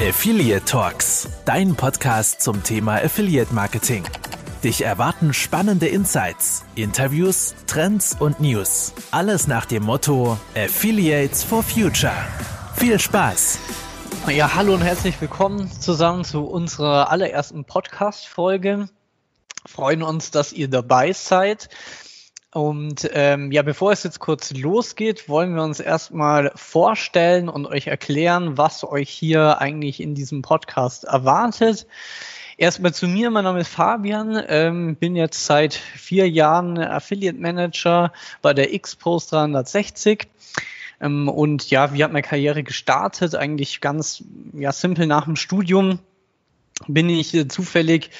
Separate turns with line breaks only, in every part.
Affiliate Talks, dein Podcast zum Thema Affiliate Marketing. Dich erwarten spannende Insights, Interviews, Trends und News. Alles nach dem Motto Affiliates for Future. Viel Spaß!
Ja, hallo und herzlich willkommen zusammen zu unserer allerersten Podcast-Folge. Freuen uns, dass ihr dabei seid. Und ähm, ja, bevor es jetzt kurz losgeht, wollen wir uns erstmal vorstellen und euch erklären, was euch hier eigentlich in diesem Podcast erwartet. Erstmal zu mir, mein Name ist Fabian, ähm, bin jetzt seit vier Jahren Affiliate Manager bei der X-Post 360. Ähm, und ja, wie hat meine Karriere gestartet? Eigentlich ganz ja, simpel nach dem Studium bin ich äh, zufällig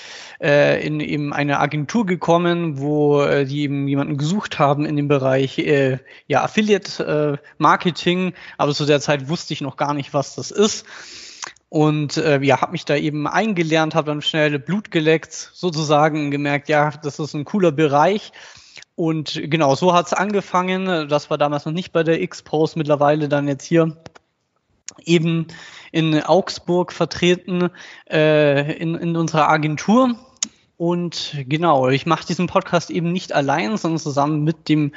äh, in eben eine Agentur gekommen, wo äh, die eben jemanden gesucht haben in dem Bereich äh, ja Affiliate äh, Marketing, aber zu der Zeit wusste ich noch gar nicht, was das ist. Und äh, ja, habe mich da eben eingelernt, habe dann schnell Blut geleckt, sozusagen gemerkt, ja, das ist ein cooler Bereich. Und genau, so hat's angefangen. Das war damals noch nicht bei der X-Post, mittlerweile dann jetzt hier eben in Augsburg vertreten äh, in, in unserer Agentur. Und genau, ich mache diesen Podcast eben nicht allein, sondern zusammen mit dem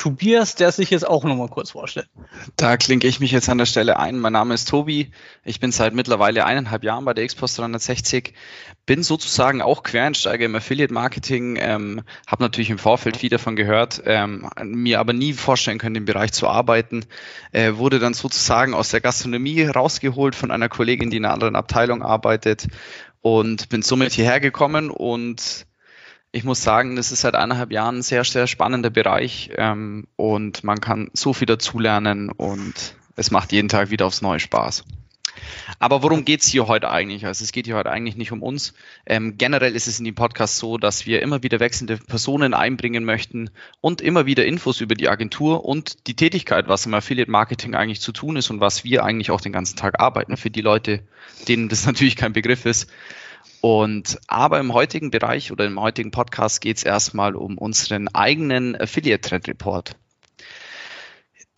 Tobias, der sich jetzt auch nochmal kurz vorstellt.
Da klinke ich mich jetzt an der Stelle ein. Mein Name ist Tobi. Ich bin seit mittlerweile eineinhalb Jahren bei der Xpost 360. Bin sozusagen auch Quereinsteiger im Affiliate Marketing. Ähm, Habe natürlich im Vorfeld viel davon gehört, ähm, mir aber nie vorstellen können, im Bereich zu arbeiten. Äh, wurde dann sozusagen aus der Gastronomie rausgeholt von einer Kollegin, die in einer anderen Abteilung arbeitet und bin somit hierher gekommen und ich muss sagen, das ist seit eineinhalb Jahren ein sehr, sehr spannender Bereich ähm, und man kann so viel dazulernen und es macht jeden Tag wieder aufs Neue Spaß. Aber worum geht's hier heute eigentlich? Also es geht hier heute eigentlich nicht um uns. Ähm, generell ist es in dem Podcast so, dass wir immer wieder wechselnde Personen einbringen möchten und immer wieder Infos über die Agentur und die Tätigkeit, was im Affiliate Marketing eigentlich zu tun ist und was wir eigentlich auch den ganzen Tag arbeiten für die Leute, denen das natürlich kein Begriff ist. Und aber im heutigen Bereich oder im heutigen Podcast geht es erstmal um unseren eigenen Affiliate Trend Report.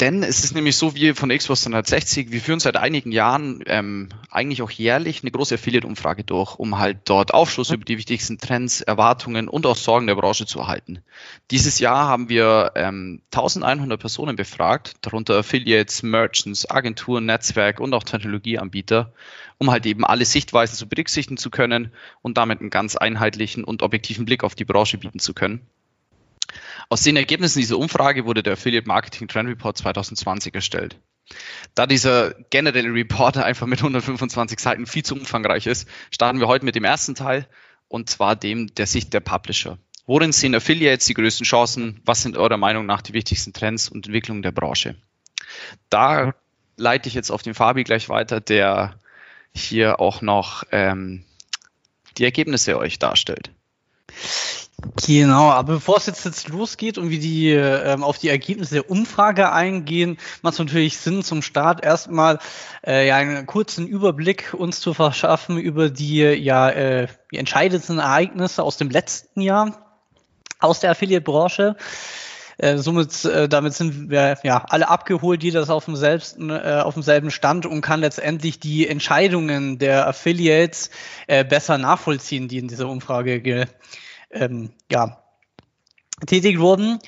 Denn es ist nämlich so, wir von Xbox 360, wir führen seit einigen Jahren ähm, eigentlich auch jährlich eine große Affiliate-Umfrage durch, um halt dort Aufschluss über die wichtigsten Trends, Erwartungen und auch Sorgen der Branche zu erhalten. Dieses Jahr haben wir ähm, 1100 Personen befragt, darunter Affiliates, Merchants, Agenturen, Netzwerk und auch Technologieanbieter, um halt eben alle Sichtweisen zu berücksichtigen zu können und damit einen ganz einheitlichen und objektiven Blick auf die Branche bieten zu können. Aus den Ergebnissen dieser Umfrage wurde der Affiliate Marketing Trend Report 2020 erstellt. Da dieser generelle Report einfach mit 125 Seiten viel zu umfangreich ist, starten wir heute mit dem ersten Teil und zwar dem der Sicht der Publisher. Worin sehen Affiliates die größten Chancen? Was sind eurer Meinung nach die wichtigsten Trends und Entwicklungen der Branche? Da leite ich jetzt auf den Fabi gleich weiter, der hier auch noch ähm, die Ergebnisse euch darstellt.
Genau, aber bevor es jetzt, jetzt losgeht und wir die, ähm, auf die Ergebnisse der Umfrage eingehen, macht es natürlich Sinn, zum Start erstmal äh, ja, einen kurzen Überblick uns zu verschaffen über die ja äh, die entscheidendsten Ereignisse aus dem letzten Jahr aus der Affiliate-Branche. Äh, somit, äh, damit sind wir ja alle abgeholt, jeder ist auf dem, selbsten, äh, auf dem selben Stand und kann letztendlich die Entscheidungen der Affiliates äh, besser nachvollziehen, die in dieser Umfrage ge, ähm, ja, tätig wurden.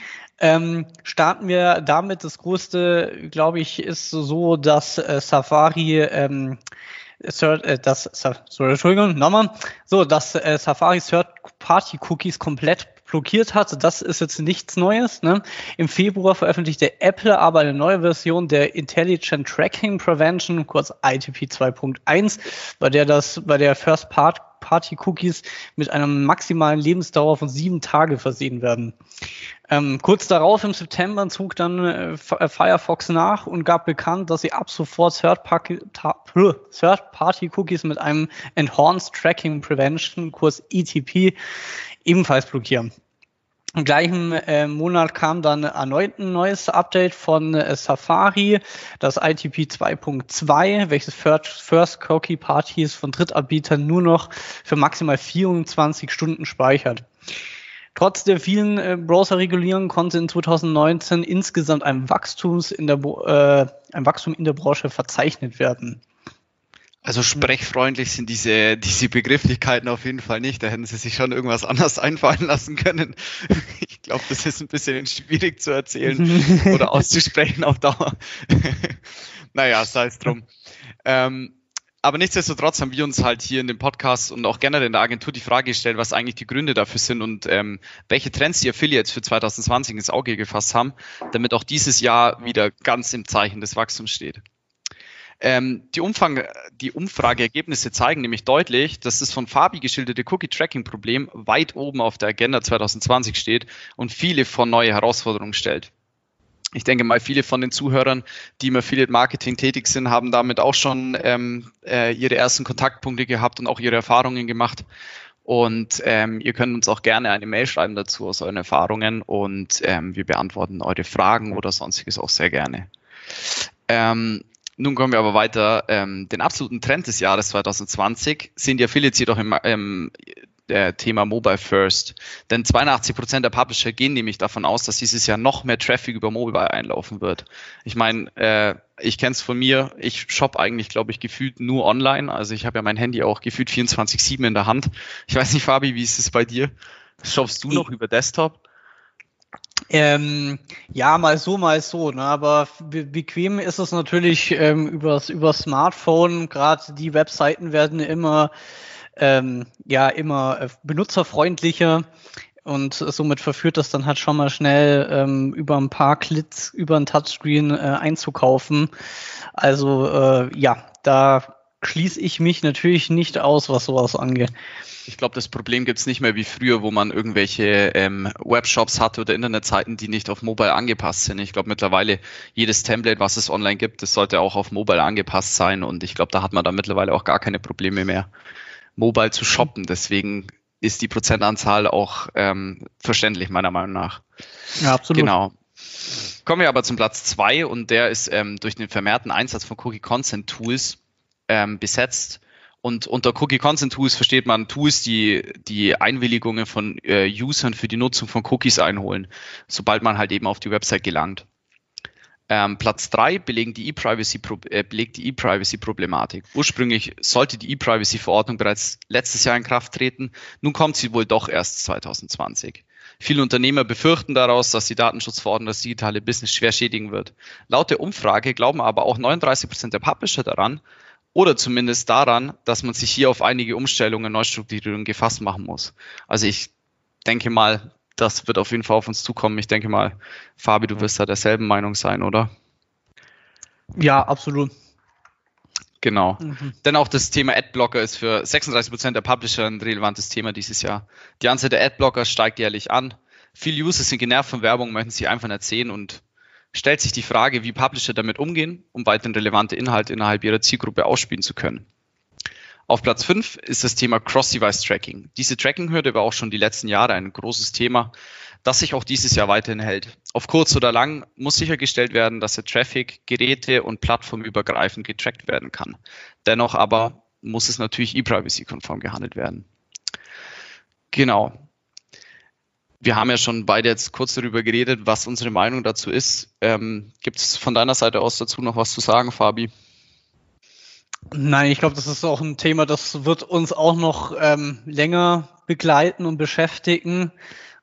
Ähm, starten wir damit. Das größte, glaube ich, ist so, dass äh, Safari ähm, äh, das, sorry, Entschuldigung, nochmal. So, dass äh, Safari Third-Party-Cookies komplett blockiert hat. Das ist jetzt nichts Neues. Ne? Im Februar veröffentlichte Apple aber eine neue Version der Intelligent Tracking Prevention, kurz ITP 2.1, bei der das, bei der First Part Party Cookies mit einer maximalen Lebensdauer von sieben Tage versehen werden. Ähm, kurz darauf im September zog dann äh, äh Firefox nach und gab bekannt, dass sie ab sofort Third-Party-Cookies mit einem Enhanced Tracking Prevention, Kurs ETP, ebenfalls blockieren. Im gleichen äh, Monat kam dann erneut ein neues Update von äh, Safari, das ITP 2.2, welches First, Cookie Parties von Drittanbietern nur noch für maximal 24 Stunden speichert. Trotz der vielen äh, Browser-Regulierungen konnte in 2019 insgesamt ein, Wachstums in der, äh, ein Wachstum in der Branche verzeichnet werden.
Also sprechfreundlich sind diese, diese Begrifflichkeiten auf jeden Fall nicht. Da hätten sie sich schon irgendwas anderes einfallen lassen können. Ich glaube, das ist ein bisschen schwierig zu erzählen oder auszusprechen auf Dauer. naja, sei es drum. Ähm, aber nichtsdestotrotz haben wir uns halt hier in dem Podcast und auch generell in der Agentur die Frage gestellt, was eigentlich die Gründe dafür sind und ähm, welche Trends die Affiliates für 2020 ins Auge gefasst haben, damit auch dieses Jahr wieder ganz im Zeichen des Wachstums steht. Ähm, die, Umfang, die Umfrageergebnisse zeigen nämlich deutlich, dass das von Fabi geschilderte Cookie-Tracking-Problem weit oben auf der Agenda 2020 steht und viele von neue Herausforderungen stellt. Ich denke mal, viele von den Zuhörern, die im Affiliate Marketing tätig sind, haben damit auch schon ähm, äh, ihre ersten Kontaktpunkte gehabt und auch ihre Erfahrungen gemacht. Und ähm, ihr könnt uns auch gerne eine Mail schreiben dazu aus euren Erfahrungen und ähm, wir beantworten eure Fragen oder sonstiges auch sehr gerne. Ähm, nun kommen wir aber weiter. Ähm, den absoluten Trend des Jahres 2020 sehen die Affiliates jedoch im, ähm, der Thema Mobile First. Denn 82 Prozent der Publisher gehen nämlich davon aus, dass dieses Jahr noch mehr Traffic über Mobile einlaufen wird. Ich meine, äh, ich kenne es von mir, ich shop eigentlich, glaube ich, gefühlt nur online. Also ich habe ja mein Handy auch gefühlt 24-7 in der Hand. Ich weiß nicht, Fabi, wie ist es bei dir? Shoppst du noch über Desktop?
Ähm, ja, mal so, mal so. Ne? Aber be bequem ist es natürlich ähm, übers, über Smartphone. Gerade die Webseiten werden immer, ähm, ja, immer äh, benutzerfreundlicher. Und somit verführt das dann halt schon mal schnell ähm, über ein paar Klicks über ein Touchscreen äh, einzukaufen. Also äh, ja, da schließe ich mich natürlich nicht aus, was sowas angeht.
Ich glaube, das Problem gibt es nicht mehr wie früher, wo man irgendwelche ähm, Webshops hatte oder Internetseiten, die nicht auf Mobile angepasst sind. Ich glaube mittlerweile jedes Template, was es online gibt, das sollte auch auf Mobile angepasst sein. Und ich glaube, da hat man da mittlerweile auch gar keine Probleme mehr, Mobile zu shoppen. Deswegen ist die Prozentanzahl auch ähm, verständlich, meiner Meinung nach.
Ja, absolut.
Genau. Kommen wir aber zum Platz zwei und der ist ähm, durch den vermehrten Einsatz von Cookie Consent Tools ähm, besetzt. Und unter Cookie Consent Tools versteht man Tools, die die Einwilligungen von äh, Usern für die Nutzung von Cookies einholen, sobald man halt eben auf die Website gelangt. Ähm, Platz drei belegen die E-Privacy, äh, belegt die E-Privacy-Problematik. Ursprünglich sollte die E-Privacy-Verordnung bereits letztes Jahr in Kraft treten. Nun kommt sie wohl doch erst 2020. Viele Unternehmer befürchten daraus, dass die Datenschutzverordnung das digitale Business schwer schädigen wird. Laut der Umfrage glauben aber auch 39 Prozent der Publisher daran, oder zumindest daran, dass man sich hier auf einige Umstellungen, Neustrukturierungen gefasst machen muss. Also ich denke mal, das wird auf jeden Fall auf uns zukommen. Ich denke mal, Fabi, du wirst da derselben Meinung sein, oder?
Ja, absolut.
Genau. Mhm. Denn auch das Thema Adblocker ist für 36 Prozent der Publisher ein relevantes Thema dieses Jahr. Die Anzahl der Adblocker steigt jährlich an. Viele User sind genervt von Werbung, möchten sie einfach nicht sehen und stellt sich die Frage, wie Publisher damit umgehen, um weiterhin relevante Inhalte innerhalb ihrer Zielgruppe ausspielen zu können. Auf Platz 5 ist das Thema Cross-Device-Tracking. Diese Tracking-Hürde war auch schon die letzten Jahre ein großes Thema, das sich auch dieses Jahr weiterhin hält. Auf kurz oder lang muss sichergestellt werden, dass der Traffic geräte- und plattformübergreifend getrackt werden kann. Dennoch aber muss es natürlich e-privacy-konform gehandelt werden. Genau wir haben ja schon beide jetzt kurz darüber geredet, was unsere Meinung dazu ist. Ähm, Gibt es von deiner Seite aus dazu noch was zu sagen, Fabi?
Nein, ich glaube, das ist auch ein Thema, das wird uns auch noch ähm, länger begleiten und beschäftigen.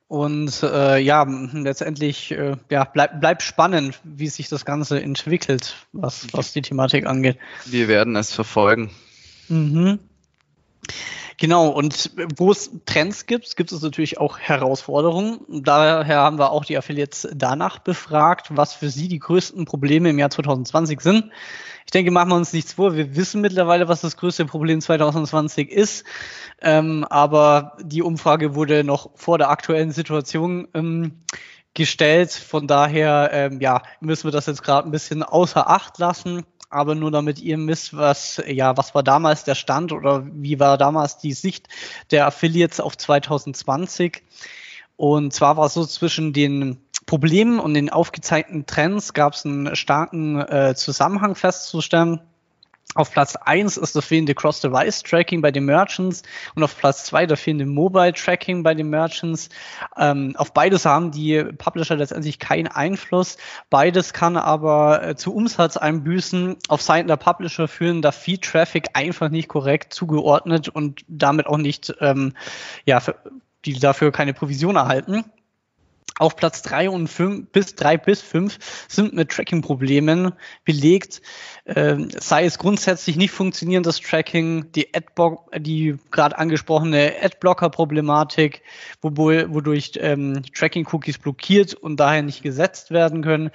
Und äh, ja, letztendlich äh, ja, bleibt bleib spannend, wie sich das Ganze entwickelt, was, was die Thematik angeht.
Wir werden es verfolgen.
Mhm. Genau, und wo es Trends gibt, gibt es natürlich auch Herausforderungen. Daher haben wir auch die Affiliates danach befragt, was für sie die größten Probleme im Jahr 2020 sind. Ich denke, machen wir uns nichts vor. Wir wissen mittlerweile, was das größte Problem 2020 ist. Ähm, aber die Umfrage wurde noch vor der aktuellen Situation ähm, gestellt. Von daher, ähm, ja, müssen wir das jetzt gerade ein bisschen außer Acht lassen aber nur damit ihr wisst, was, ja, was war damals der Stand oder wie war damals die Sicht der Affiliates auf 2020. Und zwar war es so zwischen den Problemen und den aufgezeigten Trends gab es einen starken äh, Zusammenhang festzustellen. Auf Platz eins ist das fehlende Cross-Device-Tracking bei den Merchants und auf Platz zwei das fehlende Mobile-Tracking bei den Merchants. Ähm, auf beides haben die Publisher letztendlich keinen Einfluss. Beides kann aber äh, zu Umsatzeinbüßen auf Seiten der Publisher führen, da Feed-Traffic einfach nicht korrekt zugeordnet und damit auch nicht, ähm, ja, für, die dafür keine Provision erhalten. Auf Platz drei und fünf bis drei bis fünf sind mit Tracking-Problemen belegt. Ähm, sei es grundsätzlich nicht funktionierendes Tracking, die Adblock, die gerade angesprochene Adblocker-Problematik, wodurch ähm, Tracking-Cookies blockiert und daher nicht gesetzt werden können,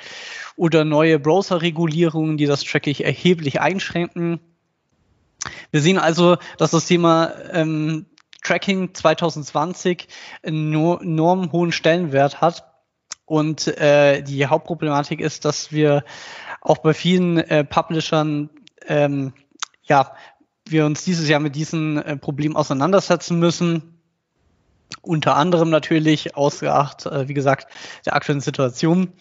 oder neue Browser-Regulierungen, die das Tracking erheblich einschränken. Wir sehen also, dass das Thema ähm, Tracking 2020 einen enorm hohen Stellenwert hat. Und äh, die Hauptproblematik ist, dass wir auch bei vielen äh, Publishern ähm, ja, wir uns dieses Jahr mit diesem äh, Problem auseinandersetzen müssen. Unter anderem natürlich ausgeacht, äh, wie gesagt, der aktuellen Situation.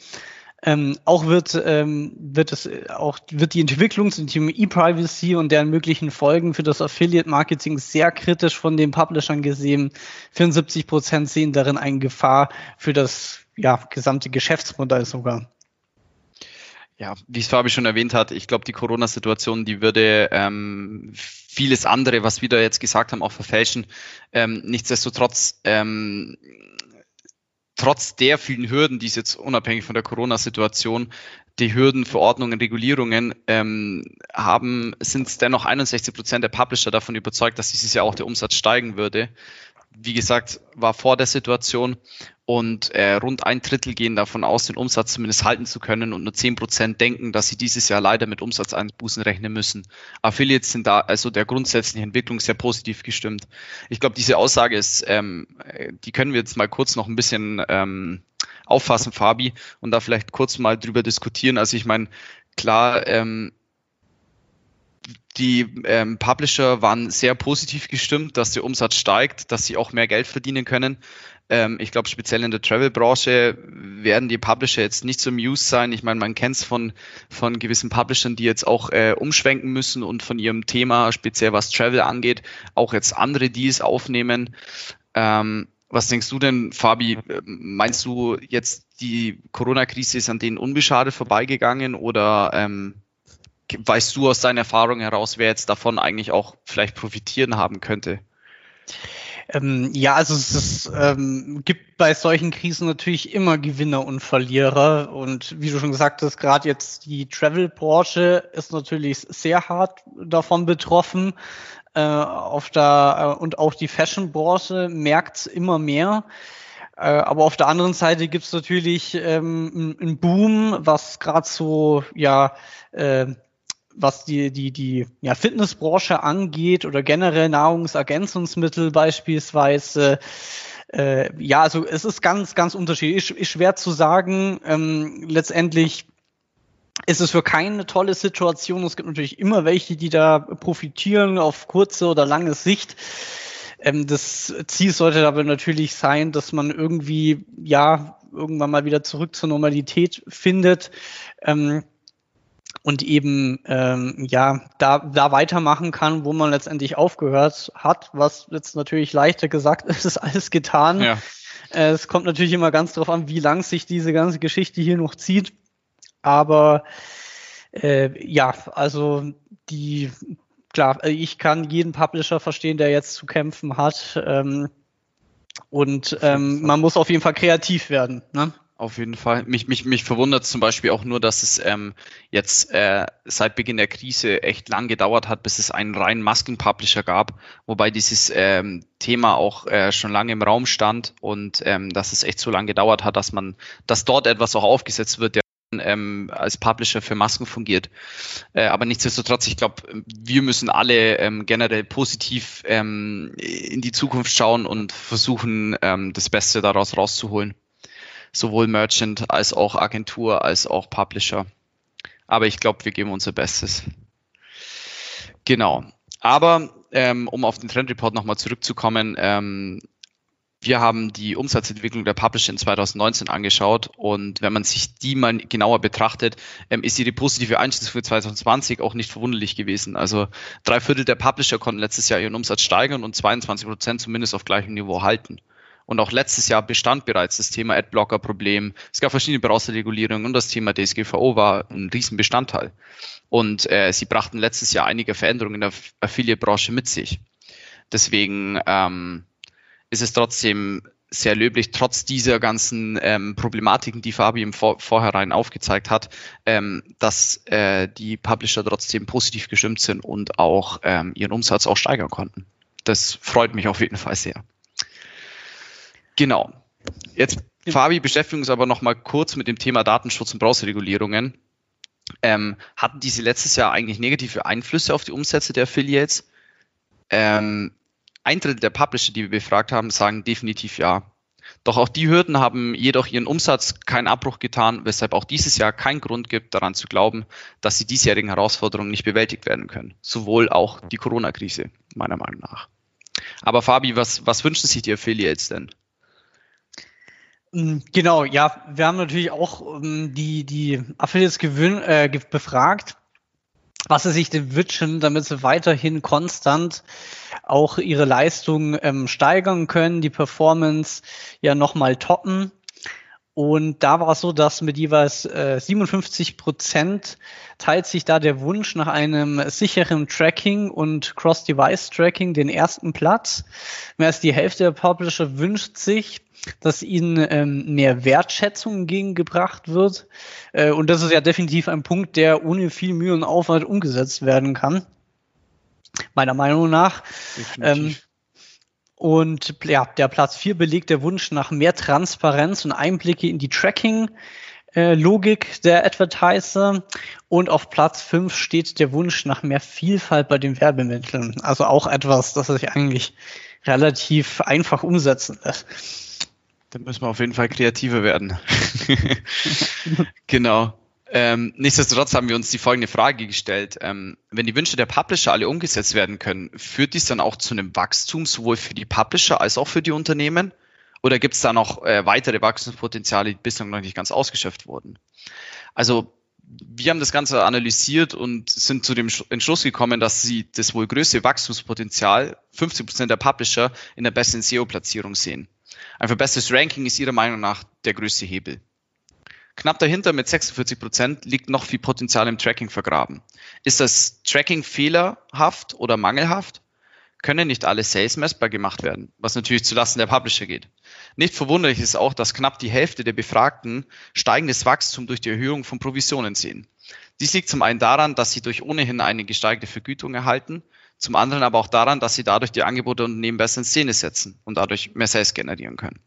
Ähm, auch wird, ähm, wird es äh, auch wird die Entwicklung zum Thema E-Privacy und deren möglichen Folgen für das Affiliate-Marketing sehr kritisch von den Publishern gesehen. 74 Prozent sehen darin eine Gefahr für das ja, gesamte Geschäftsmodell sogar.
Ja, wie es Fabi schon erwähnt hat, ich glaube, die Corona-Situation, die würde ähm, vieles andere, was wir da jetzt gesagt haben, auch verfälschen. Ähm, nichtsdestotrotz ähm, trotz der vielen Hürden, die es jetzt unabhängig von der Corona-Situation, die Hürden, Verordnungen, Regulierungen ähm, haben, sind dennoch 61 Prozent der Publisher davon überzeugt, dass dieses Jahr auch der Umsatz steigen würde wie gesagt, war vor der Situation und äh, rund ein Drittel gehen davon aus, den Umsatz zumindest halten zu können und nur zehn Prozent denken, dass sie dieses Jahr leider mit Umsatzeinbußen rechnen müssen. Affiliates sind da also der grundsätzlichen Entwicklung sehr positiv gestimmt. Ich glaube, diese Aussage ist, ähm, die können wir jetzt mal kurz noch ein bisschen ähm, auffassen, Fabi, und da vielleicht kurz mal drüber diskutieren. Also ich meine, klar, ähm, die ähm, Publisher waren sehr positiv gestimmt, dass der Umsatz steigt, dass sie auch mehr Geld verdienen können. Ähm, ich glaube, speziell in der Travel-Branche werden die Publisher jetzt nicht so amused sein. Ich meine, man kennt es von, von gewissen Publishern, die jetzt auch äh, umschwenken müssen und von ihrem Thema, speziell was Travel angeht, auch jetzt andere Deals aufnehmen. Ähm, was denkst du denn, Fabi? Meinst du jetzt, die Corona-Krise ist an denen unbeschadet vorbeigegangen oder ähm, weißt du aus deiner Erfahrung heraus, wer jetzt davon eigentlich auch vielleicht profitieren haben könnte?
Ähm, ja, also es ist, ähm, gibt bei solchen Krisen natürlich immer Gewinner und Verlierer. Und wie du schon gesagt hast, gerade jetzt die Travel-Branche ist natürlich sehr hart davon betroffen. Äh, auf der, äh, und auch die Fashion-Branche merkt immer mehr. Äh, aber auf der anderen Seite gibt es natürlich ähm, einen Boom, was gerade so ja äh, was die, die, die ja, Fitnessbranche angeht oder generell Nahrungsergänzungsmittel beispielsweise. Äh, ja, also es ist ganz, ganz unterschiedlich. Ist, ist schwer zu sagen. Ähm, letztendlich ist es für keine tolle Situation. Es gibt natürlich immer welche, die da profitieren auf kurze oder lange Sicht. Ähm, das Ziel sollte aber natürlich sein, dass man irgendwie, ja, irgendwann mal wieder zurück zur Normalität findet. Ähm, und eben ähm, ja da, da weitermachen kann, wo man letztendlich aufgehört hat, was jetzt natürlich leichter gesagt ist, ist alles getan. Ja. Äh, es kommt natürlich immer ganz darauf an, wie lang sich diese ganze Geschichte hier noch zieht. Aber äh, ja, also die klar, ich kann jeden Publisher verstehen, der jetzt zu kämpfen hat. Ähm, und ähm, man muss auf jeden Fall kreativ werden. Ne?
Auf jeden Fall. Mich, mich, mich verwundert zum Beispiel auch nur, dass es ähm, jetzt äh, seit Beginn der Krise echt lang gedauert hat, bis es einen reinen Masken-Publisher gab, wobei dieses ähm, Thema auch äh, schon lange im Raum stand und ähm, dass es echt so lange gedauert hat, dass man, dass dort etwas auch aufgesetzt wird, der ähm, als Publisher für Masken fungiert. Äh, aber nichtsdestotrotz, ich glaube, wir müssen alle ähm, generell positiv ähm, in die Zukunft schauen und versuchen, ähm, das Beste daraus rauszuholen sowohl Merchant als auch Agentur als auch Publisher. Aber ich glaube, wir geben unser Bestes. Genau. Aber ähm, um auf den Trend Report nochmal zurückzukommen, ähm, wir haben die Umsatzentwicklung der Publisher in 2019 angeschaut und wenn man sich die mal genauer betrachtet, ähm, ist ihre positive Einschätzung für 2020 auch nicht verwunderlich gewesen. Also drei Viertel der Publisher konnten letztes Jahr ihren Umsatz steigern und 22 Prozent zumindest auf gleichem Niveau halten. Und auch letztes Jahr bestand bereits das Thema Adblocker-Problem. Es gab verschiedene Browserregulierungen und das Thema DSGVO war ein Riesenbestandteil. Und äh, sie brachten letztes Jahr einige Veränderungen in der Affiliate-Branche mit sich. Deswegen ähm, ist es trotzdem sehr löblich, trotz dieser ganzen ähm, Problematiken, die Fabi im Vor Vorhinein aufgezeigt hat, ähm, dass äh, die Publisher trotzdem positiv gestimmt sind und auch ähm, ihren Umsatz auch steigern konnten. Das freut mich auf jeden Fall sehr. Genau. Jetzt, Fabi, beschäftigen uns aber noch mal kurz mit dem Thema Datenschutz und Browserregulierungen. Ähm, hatten diese letztes Jahr eigentlich negative Einflüsse auf die Umsätze der Affiliates? Ähm, ein Drittel der Publisher, die wir befragt haben, sagen definitiv ja. Doch auch die Hürden haben jedoch ihren Umsatz keinen Abbruch getan, weshalb auch dieses Jahr keinen Grund gibt, daran zu glauben, dass die diesjährigen Herausforderungen nicht bewältigt werden können. Sowohl auch die Corona-Krise, meiner Meinung nach. Aber Fabi, was, was wünschen sich die Affiliates denn?
Mm, genau, ja, wir haben natürlich auch um, die, die Affiliates gewün, äh, befragt was sie sich denn wünschen, damit sie weiterhin konstant auch ihre Leistung ähm, steigern können, die Performance ja nochmal toppen. Und da war es so, dass mit jeweils äh, 57 Prozent teilt sich da der Wunsch nach einem sicheren Tracking und Cross-Device-Tracking den ersten Platz. Mehr als die Hälfte der Publisher wünscht sich, dass ihnen ähm, mehr Wertschätzung entgegengebracht wird. Äh, und das ist ja definitiv ein Punkt, der ohne viel Mühe und Aufwand umgesetzt werden kann. Meiner Meinung nach. Ähm, und ja, der Platz 4 belegt der Wunsch nach mehr Transparenz und Einblicke in die Tracking. Logik der Advertiser und auf Platz 5 steht der Wunsch nach mehr Vielfalt bei den Werbemitteln. Also auch etwas, das sich eigentlich relativ einfach umsetzen lässt.
Da müssen wir auf jeden Fall kreativer werden. genau. Ähm, nichtsdestotrotz haben wir uns die folgende Frage gestellt. Ähm, wenn die Wünsche der Publisher alle umgesetzt werden können, führt dies dann auch zu einem Wachstum sowohl für die Publisher als auch für die Unternehmen? Oder gibt es da noch äh, weitere Wachstumspotenziale, die bislang noch nicht ganz ausgeschöpft wurden? Also wir haben das Ganze analysiert und sind zu dem Entschluss gekommen, dass sie das wohl größte Wachstumspotenzial, 50 Prozent der Publisher, in der besten SEO-Platzierung sehen. Ein verbessertes Ranking ist ihrer Meinung nach der größte Hebel. Knapp dahinter mit 46 Prozent liegt noch viel Potenzial im Tracking vergraben. Ist das Tracking fehlerhaft oder mangelhaft? Können nicht alle Sales messbar gemacht werden, was natürlich zulasten der Publisher geht. Nicht verwunderlich ist auch, dass knapp die Hälfte der Befragten steigendes Wachstum durch die Erhöhung von Provisionen sehen. Dies liegt zum einen daran, dass sie durch ohnehin eine gesteigerte Vergütung erhalten zum anderen aber auch daran, dass sie dadurch die Angebote und Unternehmen besser in Szene setzen und dadurch mehr Sales generieren können.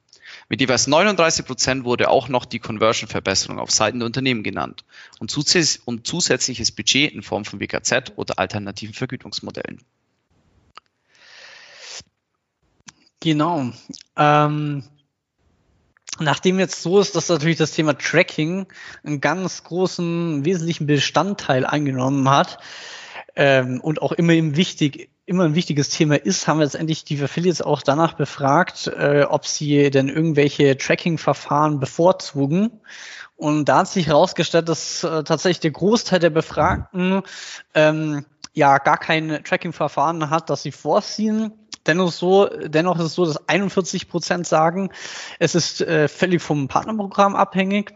Mit jeweils 39 Prozent wurde auch noch die Conversion-Verbesserung auf Seiten der Unternehmen genannt und, zusätzlich, und zusätzliches Budget in Form von WKZ oder alternativen Vergütungsmodellen.
Genau. Ähm, nachdem jetzt so ist, dass natürlich das Thema Tracking einen ganz großen, wesentlichen Bestandteil eingenommen hat, ähm, und auch immer im wichtig, immer ein wichtiges Thema ist, haben wir letztendlich die Affiliates auch danach befragt, äh, ob sie denn irgendwelche Tracking-Verfahren bevorzugen. Und da hat sich herausgestellt, dass äh, tatsächlich der Großteil der Befragten ähm, ja gar kein Tracking-Verfahren hat, das sie vorziehen. Dennoch, so, dennoch ist es so, dass 41 Prozent sagen, es ist äh, völlig vom Partnerprogramm abhängig.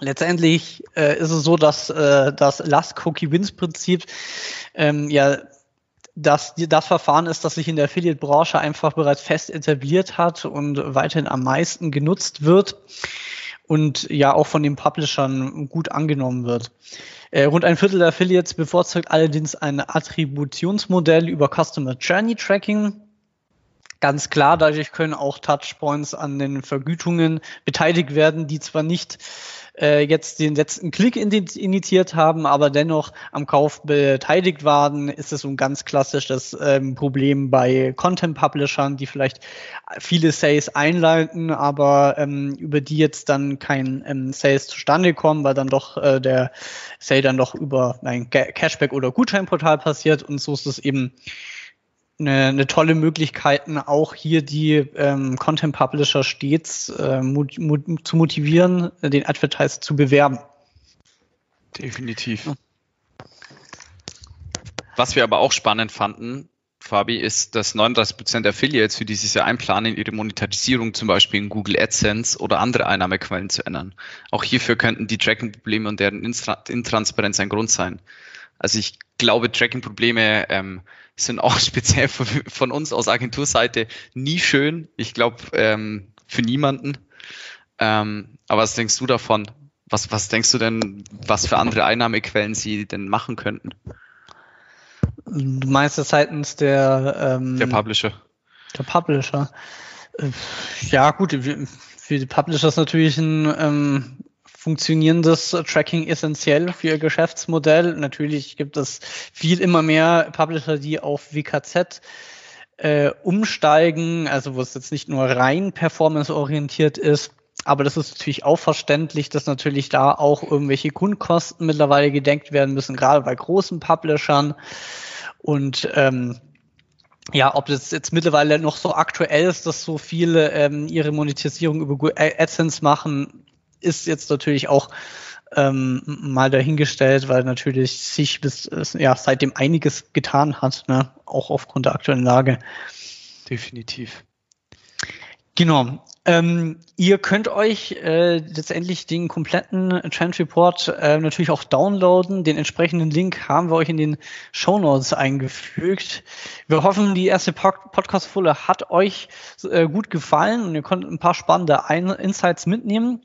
Letztendlich äh, ist es so, dass äh, das Last Cookie Wins Prinzip ähm, ja dass das Verfahren ist, das sich in der Affiliate-Branche einfach bereits fest etabliert hat und weiterhin am meisten genutzt wird und ja auch von den Publishern gut angenommen wird. Äh, rund ein Viertel der Affiliates bevorzugt allerdings ein Attributionsmodell über Customer Journey Tracking. Ganz klar, dadurch können auch Touchpoints an den Vergütungen beteiligt werden, die zwar nicht äh, jetzt den letzten Klick initiiert haben, aber dennoch am Kauf beteiligt waren, ist es so ein ganz klassisches ähm, Problem bei Content-Publishern, die vielleicht viele Sales einleiten, aber ähm, über die jetzt dann kein ähm, Sales zustande kommen, weil dann doch äh, der Sale dann doch über ein Cashback oder Gutscheinportal passiert. Und so ist es eben eine, eine tolle Möglichkeiten, auch hier die ähm, Content Publisher stets äh, mut, mut, zu motivieren, den Advertise zu bewerben.
Definitiv. Was wir aber auch spannend fanden, Fabi, ist, dass 39% der Affiliates für dieses Jahr einplanen, ihre Monetarisierung zum Beispiel in Google AdSense oder andere Einnahmequellen zu ändern. Auch hierfür könnten die Tracking-Probleme und deren Intransparenz ein Grund sein. Also ich glaube, Tracking-Probleme ähm, sind auch speziell von, von, uns aus Agenturseite nie schön. Ich glaube, ähm, für niemanden. Ähm, aber was denkst du davon? Was, was denkst du denn, was für andere Einnahmequellen sie denn machen könnten?
Du meinst das seitens der,
ähm, der Publisher.
Der Publisher. Äh, ja, gut, für die Publisher ist natürlich ein ähm, funktionierendes Tracking essentiell für ihr Geschäftsmodell. Natürlich gibt es viel immer mehr Publisher, die auf WKZ äh, umsteigen, also wo es jetzt nicht nur rein performanceorientiert ist, aber das ist natürlich auch verständlich, dass natürlich da auch irgendwelche Grundkosten mittlerweile gedenkt werden müssen, gerade bei großen Publishern. Und ähm, ja, ob das jetzt mittlerweile noch so aktuell ist, dass so viele ähm, ihre Monetisierung über AdSense machen, ist jetzt natürlich auch ähm, mal dahingestellt, weil natürlich sich bis ja seitdem einiges getan hat, ne? auch aufgrund der aktuellen Lage.
Definitiv.
Genau. Ähm, ihr könnt euch äh, letztendlich den kompletten Trend Report äh, natürlich auch downloaden. Den entsprechenden Link haben wir euch in den Show Notes eingefügt. Wir hoffen, die erste Podcast-Folge hat euch äh, gut gefallen und ihr konntet ein paar spannende Ein Insights mitnehmen.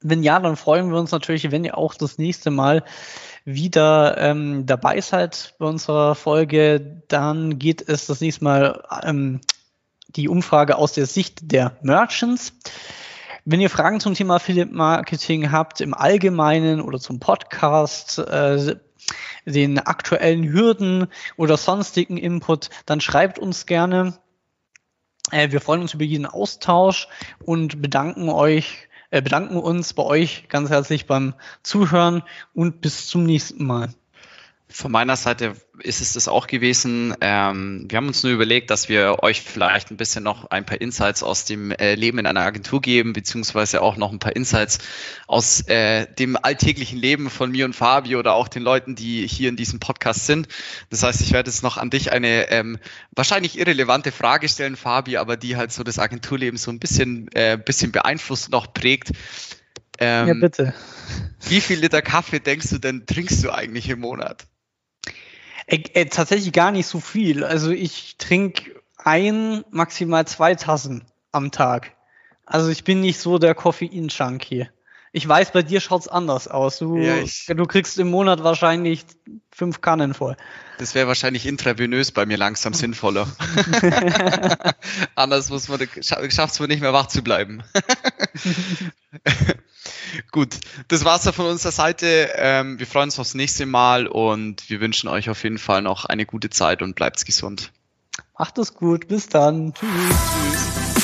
Wenn ja, dann freuen wir uns natürlich, wenn ihr auch das nächste Mal wieder ähm, dabei seid bei unserer Folge. Dann geht es das nächste Mal ähm, die Umfrage aus der Sicht der Merchants. Wenn ihr Fragen zum Thema Affiliate Marketing habt im Allgemeinen oder zum Podcast, äh, den aktuellen Hürden oder sonstigen Input, dann schreibt uns gerne. Äh, wir freuen uns über jeden Austausch und bedanken euch bedanken uns bei euch ganz herzlich beim Zuhören und bis zum nächsten Mal.
Von meiner Seite ist es das auch gewesen. Ähm, wir haben uns nur überlegt, dass wir euch vielleicht ein bisschen noch ein paar Insights aus dem äh, Leben in einer Agentur geben, beziehungsweise auch noch ein paar Insights aus äh, dem alltäglichen Leben von mir und Fabi oder auch den Leuten, die hier in diesem Podcast sind. Das heißt, ich werde jetzt noch an dich eine ähm, wahrscheinlich irrelevante Frage stellen, Fabi, aber die halt so das Agenturleben so ein bisschen, äh, bisschen beeinflusst noch prägt.
Ähm, ja, bitte.
Wie viel Liter Kaffee denkst du denn, trinkst du eigentlich im Monat?
Äh, äh, tatsächlich gar nicht so viel. Also ich trinke ein, maximal zwei Tassen am Tag. Also ich bin nicht so der Koffein-Junkie. Ich weiß, bei dir schaut's anders aus. Du, ja, du kriegst im Monat wahrscheinlich fünf Kannen voll.
Das wäre wahrscheinlich intravenös bei mir langsam sinnvoller. Anders muss man, schafft es man nicht mehr wach zu bleiben. Gut, das war's ja von unserer Seite. Ähm, wir freuen uns aufs nächste Mal und wir wünschen euch auf jeden Fall noch eine gute Zeit und bleibt gesund.
Macht es gut, bis dann. Tschüss. Tschüss.